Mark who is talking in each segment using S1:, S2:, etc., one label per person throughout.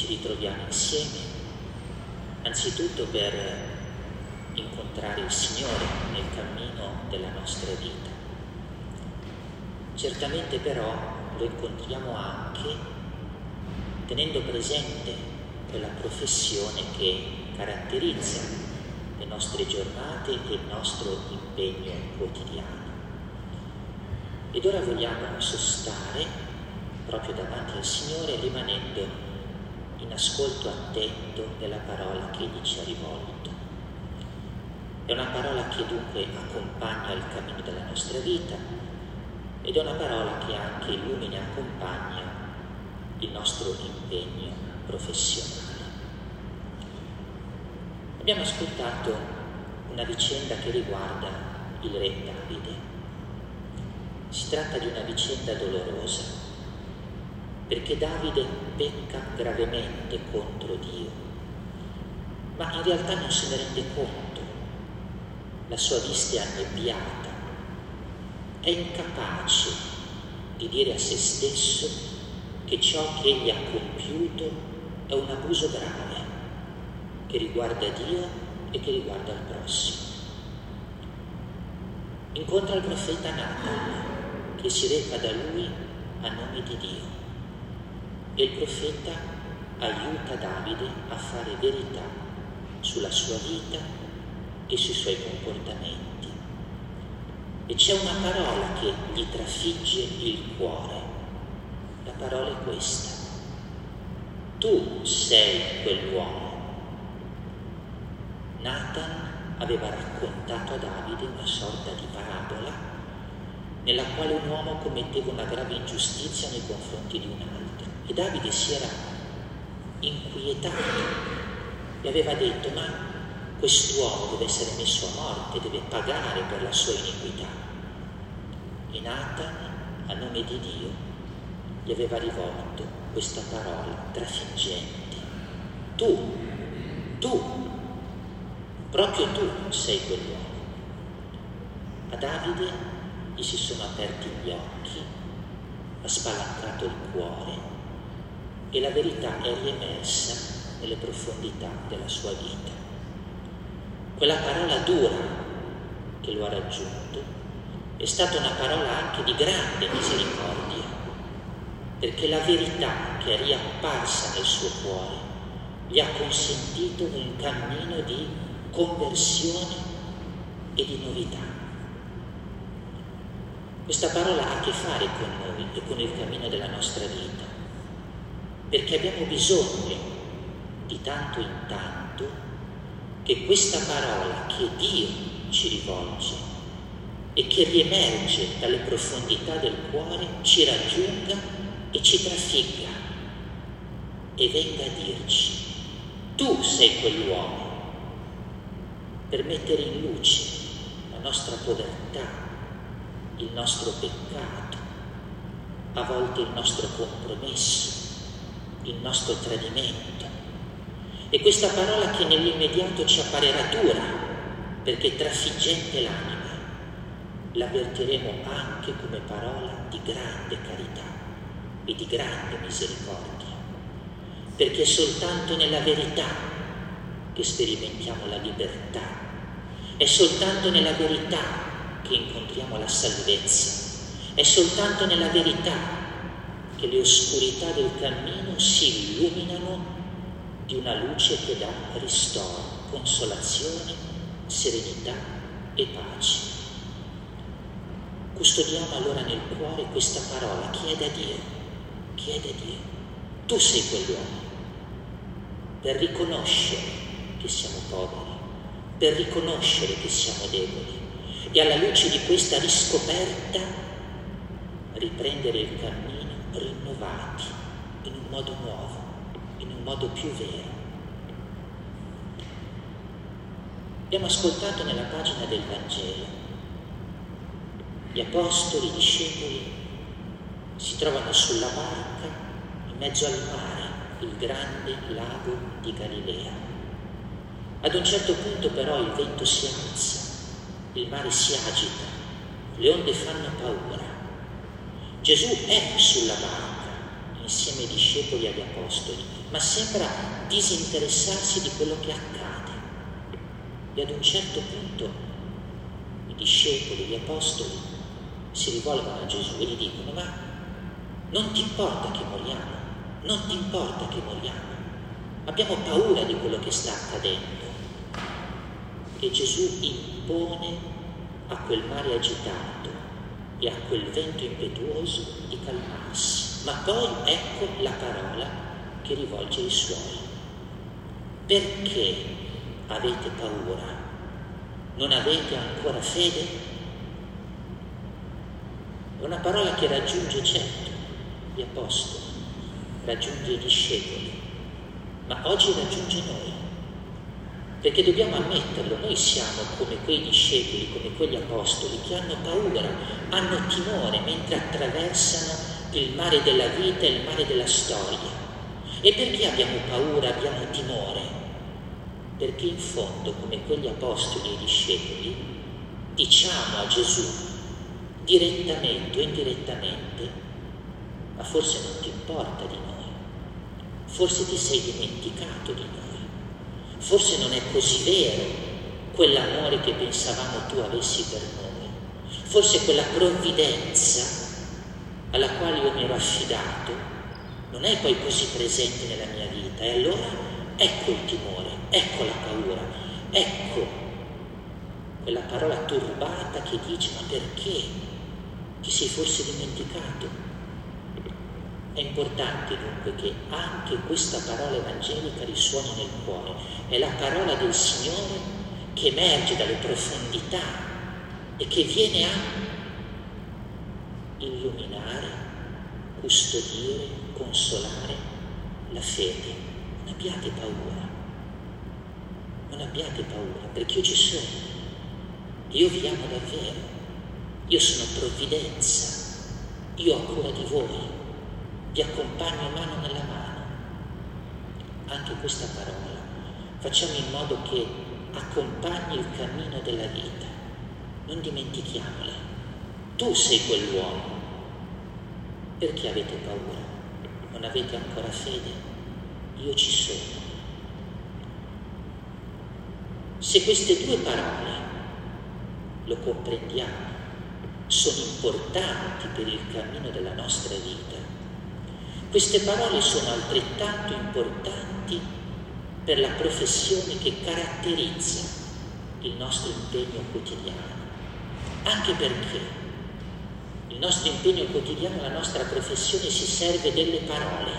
S1: ci ritroviamo insieme, anzitutto per incontrare il Signore nel cammino della nostra vita. Certamente però lo incontriamo anche tenendo presente quella professione che caratterizza le nostre giornate e il nostro impegno quotidiano. Ed ora vogliamo sostare proprio davanti al Signore rimanendo in ascolto attento della parola che Egli ci ha rivolto. È una parola che dunque accompagna il cammino della nostra vita ed è una parola che anche illumina e accompagna il nostro impegno professionale. Abbiamo ascoltato una vicenda che riguarda il re Davide si tratta di una vicenda dolorosa, perché Davide pecca gravemente contro Dio, ma in realtà non se ne rende conto. La sua vista è annebbiata, è incapace di dire a se stesso che ciò che egli ha compiuto è un abuso grave che riguarda Dio e che riguarda il prossimo. Incontra il profeta Nathan che si reca da lui a nome di Dio. E il profeta aiuta Davide a fare verità sulla sua vita e sui suoi comportamenti. E c'è una parola che gli trafigge il cuore. La parola è questa. Tu sei quell'uomo. Nathan aveva raccontato a Davide una sorta di parabola nella quale un uomo commetteva una grave ingiustizia nei confronti di un altro. E Davide si era inquietato e aveva detto, ma quest'uomo deve essere messo a morte, deve pagare per la sua iniquità. E Nathan, a nome di Dio, gli aveva rivolto questa parola trafiggente. Tu, tu, proprio tu sei quell'uomo. A Davide gli si sono aperti gli occhi, ha spalancato il cuore e la verità è riemersa nelle profondità della sua vita. Quella parola dura che lo ha raggiunto è stata una parola anche di grande misericordia, perché la verità che è riapparsa nel suo cuore gli ha consentito un cammino di conversione e di novità. Questa parola ha a che fare con noi e con il cammino della nostra vita, perché abbiamo bisogno di tanto in tanto che questa parola che Dio ci rivolge e che riemerge dalle profondità del cuore ci raggiunga e ci trafigga. E venga a dirci, tu sei quell'uomo, per mettere in luce la nostra povertà, il nostro peccato, a volte il nostro compromesso, il nostro tradimento. E questa parola che nell'immediato ci apparirà dura, perché trafiggente l'anima, l'avvertiremo anche come parola di grande carità e di grande misericordia, perché è soltanto nella verità che sperimentiamo la libertà, è soltanto nella verità che incontriamo la salvezza. È soltanto nella verità che le oscurità del cammino si illuminano di una luce che dà ristoro, consolazione, serenità e pace. Custodiamo allora nel cuore questa parola, chiede a Dio, chiede a Dio, tu sei quell'uomo, per riconoscere che siamo poveri, per riconoscere che siamo deboli, e alla luce di questa riscoperta riprendere il cammino rinnovati in modo nuovo, in un modo più vero. Abbiamo ascoltato nella pagina del Vangelo gli apostoli, i discepoli si trovano sulla barca in mezzo al mare, il grande lago di Galilea. Ad un certo punto però il vento si alza il mare si agita, le onde fanno paura. Gesù è sulla barca insieme ai discepoli e agli apostoli ma sembra disinteressarsi di quello che accade. E ad un certo punto i discepoli, gli apostoli si rivolgono a Gesù e gli dicono, ma non ti importa che moriamo? Non ti importa che moriamo? Abbiamo paura di quello che sta accadendo. E Gesù impone a quel mare agitato e a quel vento impetuoso di calmarsi. Ma poi ecco la parola che rivolge ai suoi. Perché avete paura? Non avete ancora fede? È una parola che raggiunge certo gli apostoli, raggiunge i discepoli, ma oggi raggiunge noi. Perché dobbiamo ammetterlo, noi siamo come quei discepoli, come quegli apostoli che hanno paura, hanno timore mentre attraversano il mare della vita e il mare della storia. E perché abbiamo paura, abbiamo timore? Perché in fondo, come quegli apostoli e discepoli, diciamo a Gesù, direttamente o indirettamente, ma forse non ti importa di noi, forse ti sei dimenticato di noi. Forse non è così vero quell'amore che pensavamo tu avessi per noi. Forse quella provvidenza alla quale io mi ero affidato non è poi così presente nella mia vita. E allora ecco il timore, ecco la paura, ecco quella parola turbata che dice ma perché? Ti sei forse dimenticato? È importante dunque che anche questa parola evangelica risuoni nel cuore. È la parola del Signore che emerge dalle profondità e che viene a illuminare, custodire, consolare la fede. Non abbiate paura, non abbiate paura perché io ci sono. Io vi amo davvero, io sono provvidenza, io ho cura di voi vi accompagno mano nella mano. Anche questa parola facciamo in modo che accompagni il cammino della vita. Non dimentichiamole. Tu sei quell'uomo. Perché avete paura? Non avete ancora fede? Io ci sono. Se queste due parole lo comprendiamo, sono importanti per il cammino della nostra vita, queste parole sono altrettanto importanti per la professione che caratterizza il nostro impegno quotidiano, anche perché nostro impegno quotidiano, la nostra professione si serve delle parole,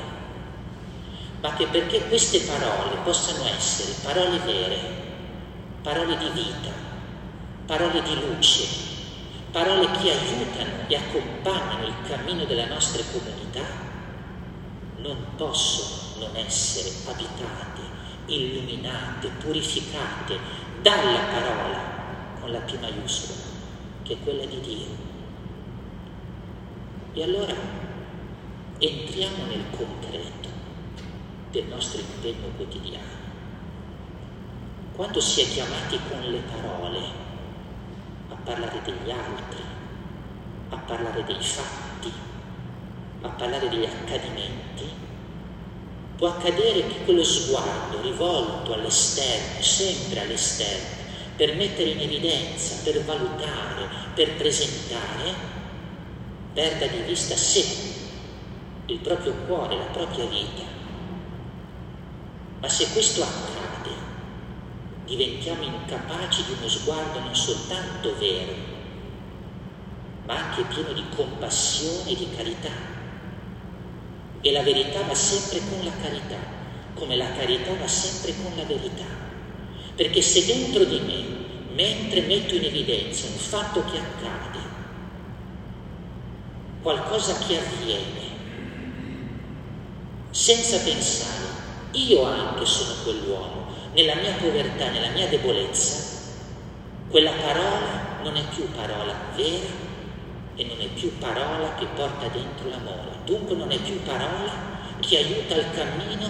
S1: ma che perché queste parole possano essere parole vere, parole di vita, parole di luce, parole che aiutano e accompagnano il cammino della nostra comunità, non possono non essere abitate, illuminate, purificate dalla parola con la P maiuscola, che è quella di Dio. E allora entriamo nel concreto del nostro impegno quotidiano. Quando si è chiamati con le parole a parlare degli altri, a parlare dei fatti, a parlare degli accadimenti, può accadere che quello sguardo rivolto all'esterno, sempre all'esterno, per mettere in evidenza, per valutare, per presentare, perda di vista sé, il proprio cuore, la propria vita. Ma se questo accade, diventiamo incapaci di uno sguardo non soltanto vero, ma anche pieno di compassione e di carità e la verità va sempre con la carità, come la carità va sempre con la verità. Perché se dentro di me, mentre metto in evidenza un fatto che accade, qualcosa che avviene, senza pensare, io anche sono quell'uomo, nella mia povertà, nella mia debolezza, quella parola non è più parola vera e non è più parola che porta dentro l'amore, dunque non è più parola che aiuta il cammino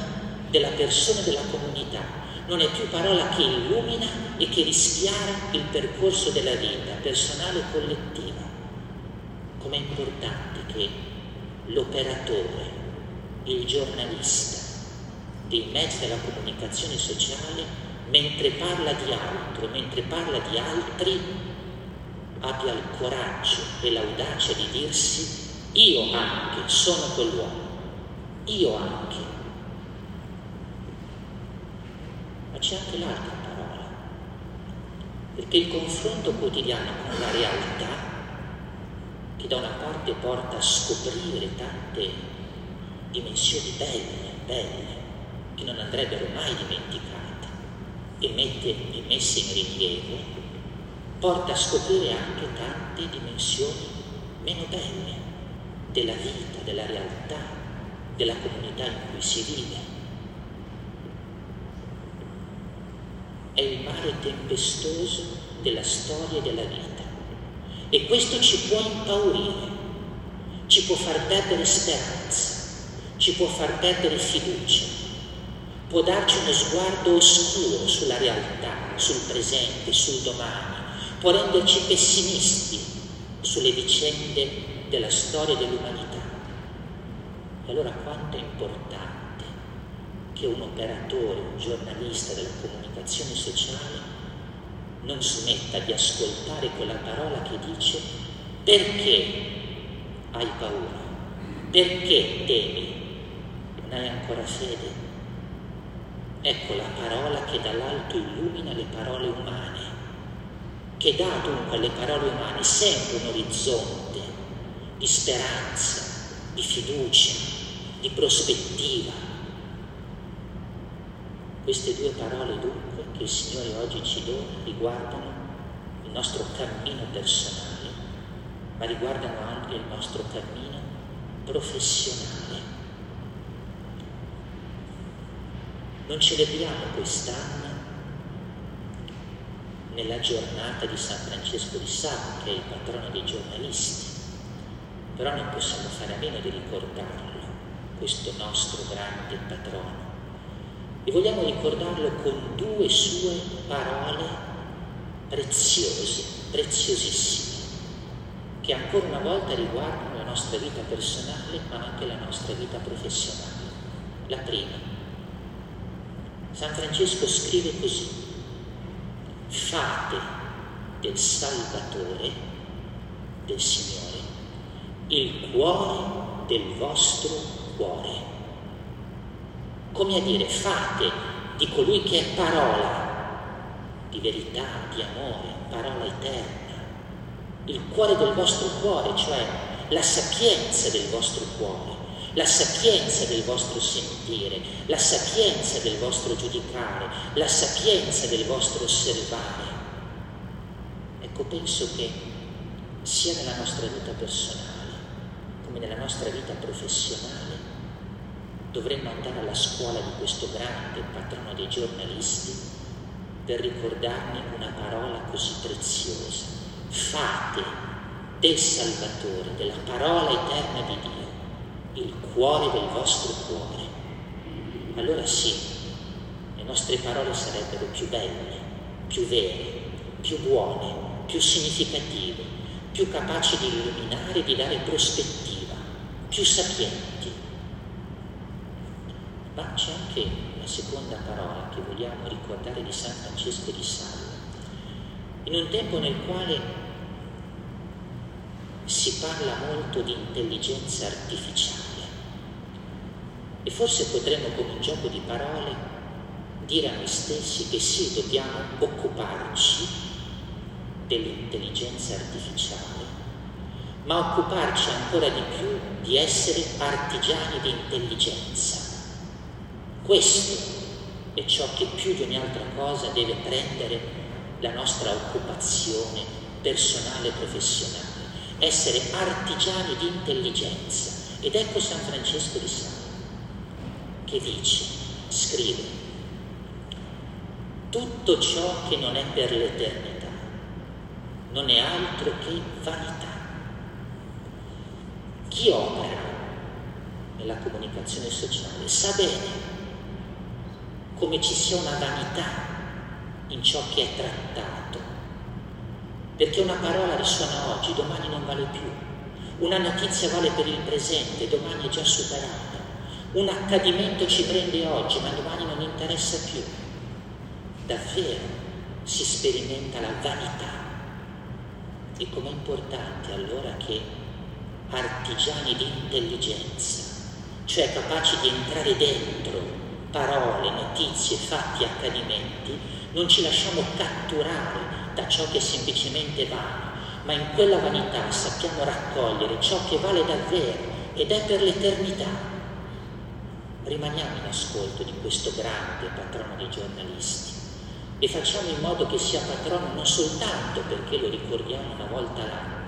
S1: della persona e della comunità, non è più parola che illumina e che rischiara il percorso della vita personale e collettiva. Com'è importante che l'operatore, il giornalista, dei mezzi della comunicazione sociale, mentre parla di altro, mentre parla di altri, abbia il coraggio e l'audacia di dirsi io anche sono quell'uomo, io anche. Ma c'è anche l'altra parola, perché il confronto quotidiano con la realtà, che da una parte porta a scoprire tante dimensioni belle, belle, che non andrebbero mai dimenticate e, mette, e messe in rilievo, porta a scoprire anche tante dimensioni meno belle della vita, della realtà, della comunità in cui si vive. È il mare tempestoso della storia e della vita e questo ci può impaurire, ci può far perdere speranza, ci può far perdere fiducia, può darci uno sguardo oscuro sulla realtà, sul presente, sul domani, può renderci pessimisti sulle vicende della storia dell'umanità. E allora quanto è importante che un operatore, un giornalista della comunicazione sociale non smetta di ascoltare quella parola che dice perché hai paura, perché temi, non hai ancora fede? Ecco la parola che dall'alto illumina le parole umane, che dà dunque alle parole umane sempre un orizzonte di speranza, di fiducia, di prospettiva. Queste due parole dunque che il Signore oggi ci dona riguardano il nostro cammino personale, ma riguardano anche il nostro cammino professionale. Non celebriamo quest'anno nella giornata di San Francesco di Sales, che è il patrono dei giornalisti, però non possiamo fare a meno di ricordarlo, questo nostro grande patrono. E vogliamo ricordarlo con due sue parole preziose, preziosissime, che ancora una volta riguardano la nostra vita personale, ma anche la nostra vita professionale. La prima, San Francesco scrive così, fate del Salvatore, del Signore, il cuore del vostro cuore. Come a dire, fate di colui che è parola, di verità, di amore, parola eterna, il cuore del vostro cuore, cioè la sapienza del vostro cuore la sapienza del vostro sentire, la sapienza del vostro giudicare, la sapienza del vostro osservare. Ecco, penso che sia nella nostra vita personale come nella nostra vita professionale dovremmo andare alla scuola di questo grande patrono dei giornalisti per ricordarne una parola così preziosa. Fate del Salvatore, della parola eterna di Dio il cuore del vostro cuore, allora sì, le nostre parole sarebbero più belle, più vere, più buone, più significative, più capaci di illuminare e di dare prospettiva, più sapienti. Ma c'è anche una seconda parola che vogliamo ricordare di San Francesco di Sales. In un tempo nel quale si parla molto di intelligenza artificiale e forse potremmo con un gioco di parole dire a noi stessi che sì, dobbiamo occuparci dell'intelligenza artificiale, ma occuparci ancora di più di essere artigiani di intelligenza. Questo è ciò che più di ogni altra cosa deve prendere la nostra occupazione personale e professionale essere artigiani di intelligenza. Ed ecco San Francesco di Sales che dice, scrive, tutto ciò che non è per l'eternità non è altro che vanità. Chi opera nella comunicazione sociale sa bene come ci sia una vanità in ciò che è trattato perché una parola risuona oggi, domani non vale più. Una notizia vale per il presente, domani è già superata. Un accadimento ci prende oggi, ma domani non interessa più. Davvero si sperimenta la vanità. E com'è importante allora che artigiani di intelligenza, cioè capaci di entrare dentro parole, notizie, fatti, accadimenti, non ci lasciamo catturare da ciò che è semplicemente vano, ma in quella vanità sappiamo raccogliere ciò che vale davvero ed è per l'eternità. Rimaniamo in ascolto di questo grande patrono dei giornalisti e facciamo in modo che sia patrono non soltanto perché lo ricordiamo una volta l'anno,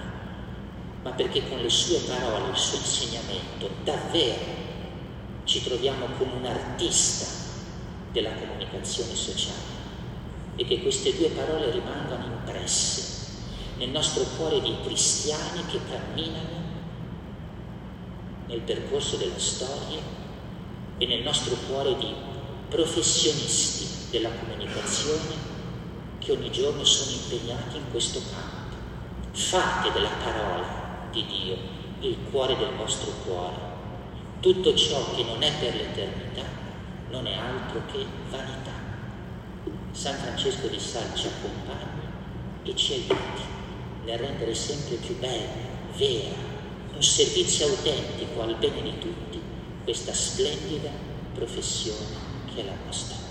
S1: ma perché con le sue parole, il suo insegnamento, davvero ci troviamo con un artista della comunicazione sociale e che queste due parole rimangano impresse nel nostro cuore di cristiani che camminano nel percorso della storia e nel nostro cuore di professionisti della comunicazione che ogni giorno sono impegnati in questo campo. Fate della parola di Dio il cuore del vostro cuore tutto ciò che non è per l'eternità non è altro che vanità. San Francesco di Sal ci accompagna e ci aiuti nel rendere sempre più bella, vera, un servizio autentico al bene di tutti questa splendida professione che è la nostra.